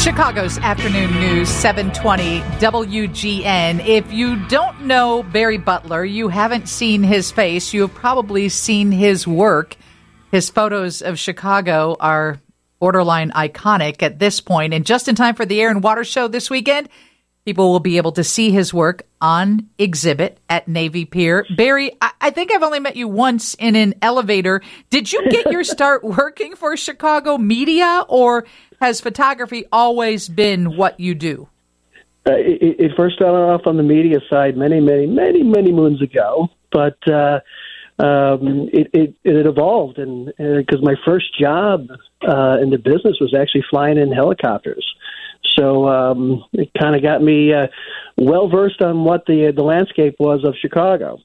Chicago's afternoon news, 720 WGN. If you don't know Barry Butler, you haven't seen his face, you have probably seen his work. His photos of Chicago are borderline iconic at this point. And just in time for the Air and Water Show this weekend, people will be able to see his work on exhibit at Navy Pier. Barry, I, I think I've only met you once in an elevator. Did you get your start working for Chicago media, or has photography always been what you do? Uh, it, it, first started off on the media side many, many, many, many moons ago, but uh, um, it, it, it evolved, and because my first job uh, in the business was actually flying in helicopters, so um, it kind of got me uh, well versed on what the the landscape was of Chicago.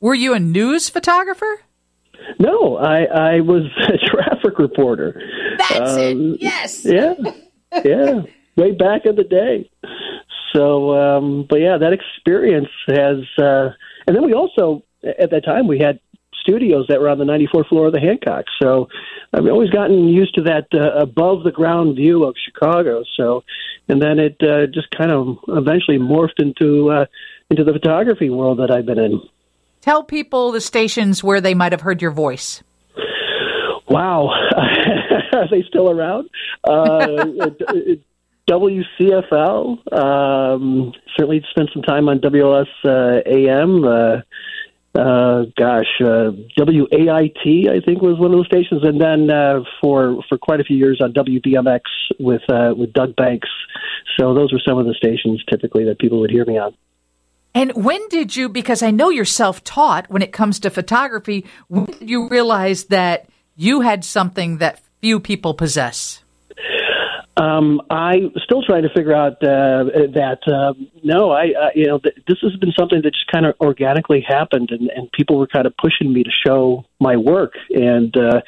Were you a news photographer? No, I I was a traffic reporter. That's um, it. Yes. Yeah. Yeah. Way back in the day. So, um, but yeah, that experience has, uh, and then we also at that time we had studios that were on the 94th floor of the Hancock. So I've always gotten used to that uh, above the ground view of Chicago. So, and then it uh, just kind of eventually morphed into uh, into the photography world that I've been in. Tell people the stations where they might have heard your voice. Wow, are they still around? Uh, WCFL. Um, certainly spent some time on WLS uh, AM. Uh, uh, gosh, uh, WAIT I think was one of those stations, and then uh, for for quite a few years on WBMX with uh, with Doug Banks. So those were some of the stations typically that people would hear me on. And when did you, because I know you're self taught when it comes to photography, when did you realize that you had something that few people possess? Um, I still trying to figure out uh, that. Uh, no, I, uh, you know, th- this has been something that just kind of organically happened, and, and people were kind of pushing me to show my work, and uh,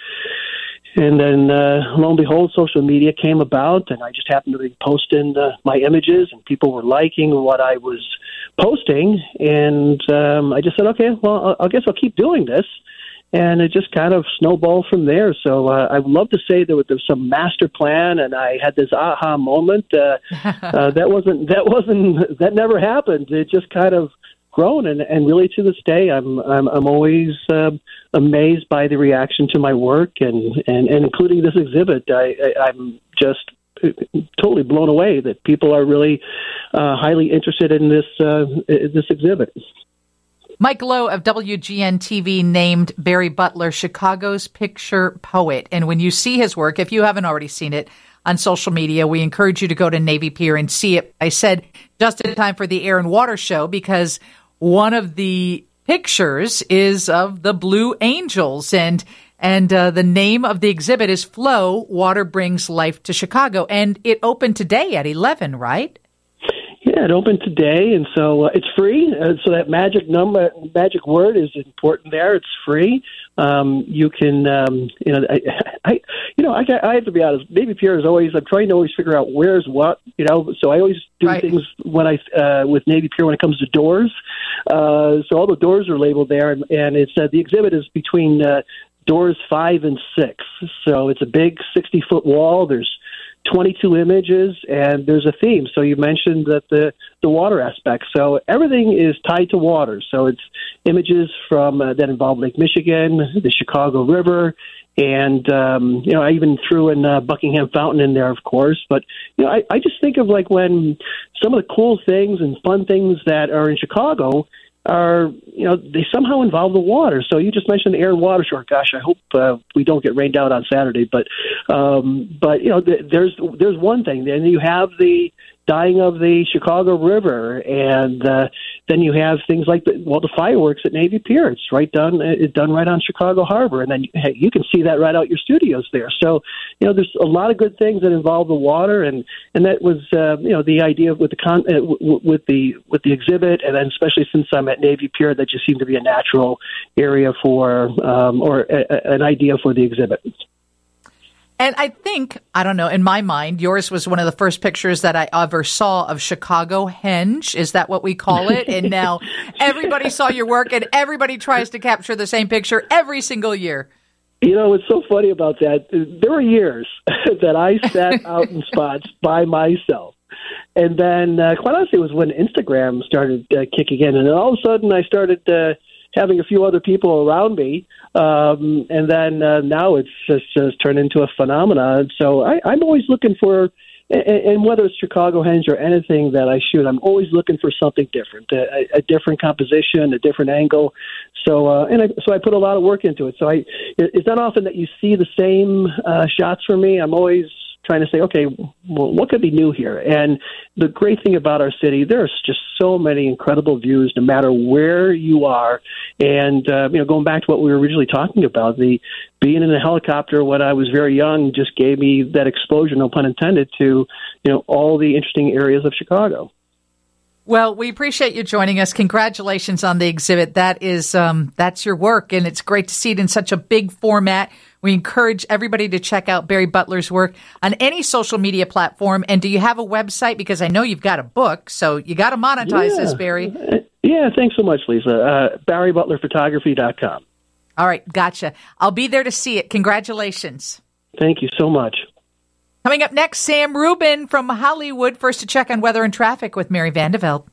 and then uh, lo and behold, social media came about, and I just happened to be posting uh, my images, and people were liking what I was posting, and um, I just said, okay, well, I guess I'll keep doing this and it just kind of snowballed from there. So uh, I would love to say there was, there was some master plan, and I had this aha moment. Uh, uh, that wasn't that wasn't that never happened. It just kind of grown, and, and really to this day, I'm I'm, I'm always uh, amazed by the reaction to my work, and and, and including this exhibit. I, I, I'm just totally blown away that people are really uh, highly interested in this uh, this exhibit. Mike Lowe of WGN TV named Barry Butler Chicago's picture poet. And when you see his work, if you haven't already seen it on social media, we encourage you to go to Navy Pier and see it. I said just in time for the Air and Water Show because one of the pictures is of the Blue Angels and and uh, the name of the exhibit is Flow Water Brings Life to Chicago. And it opened today at 11, right? Yeah, it opened today, and so uh, it's free. Uh, so that magic number, magic word is important there. It's free. Um, you can, um, you know, I, I you know, I, I have to be honest. Navy Pier is always. I'm trying to always figure out where's what. You know, so I always do right. things when I uh, with Navy Pier when it comes to doors. Uh, so all the doors are labeled there, and, and it's uh, the exhibit is between uh, doors five and six. So it's a big 60 foot wall. There's 22 images, and there's a theme. So you mentioned that the the water aspect. So everything is tied to water. So it's images from uh, that involve Lake Michigan, the Chicago River, and um, you know I even threw in uh, Buckingham Fountain in there, of course. But you know I, I just think of like when some of the cool things and fun things that are in Chicago are you know they somehow involve the water. So you just mentioned the air and water short. Gosh, I hope uh, we don't get rained out on Saturday. But um, but you know th- there's there's one thing. Then you have the dyeing of the Chicago River, and uh, then you have things like the well, the fireworks at Navy Pier. It's right done. It's done right on Chicago Harbor, and then hey, you can see that right out your studios there. So you know, there's a lot of good things that involve the water, and and that was uh, you know the idea with the con uh, with the with the exhibit, and then especially since I'm at Navy Pier, that just seemed to be a natural area for um, or a, a, an idea for the exhibit. And I think, I don't know, in my mind, yours was one of the first pictures that I ever saw of Chicago Henge. Is that what we call it? and now everybody saw your work and everybody tries to capture the same picture every single year. You know, what's so funny about that? There were years that I sat out in spots by myself. And then, uh, quite honestly, it was when Instagram started uh, kicking in. And then all of a sudden, I started uh, having a few other people around me. Um, and then uh, now it's just, just turned into a phenomenon. So I, I'm always looking for and, whether it's Chicago Henge or anything that I shoot, I'm always looking for something different, a, a different composition, a different angle. So, uh, and I, so I put a lot of work into it. So I, it's not often that you see the same uh, shots from me. I'm always trying to say, okay, well, what could be new here? And the great thing about our city, there's just so many incredible views, no matter where you are. And uh, you know, going back to what we were originally talking about, the being in a helicopter when I was very young just gave me that exposure, no pun intended, to you know all the interesting areas of Chicago. Well, we appreciate you joining us. Congratulations on the exhibit. That is um, that's your work, and it's great to see it in such a big format. We encourage everybody to check out Barry Butler's work on any social media platform. And do you have a website? Because I know you've got a book, so you got to monetize yeah. this, Barry. Yeah, thanks so much, Lisa. Uh, BarryButlerPhotography.com. All right, gotcha. I'll be there to see it. Congratulations. Thank you so much. Coming up next, Sam Rubin from Hollywood. First to check on weather and traffic with Mary Van de Velde.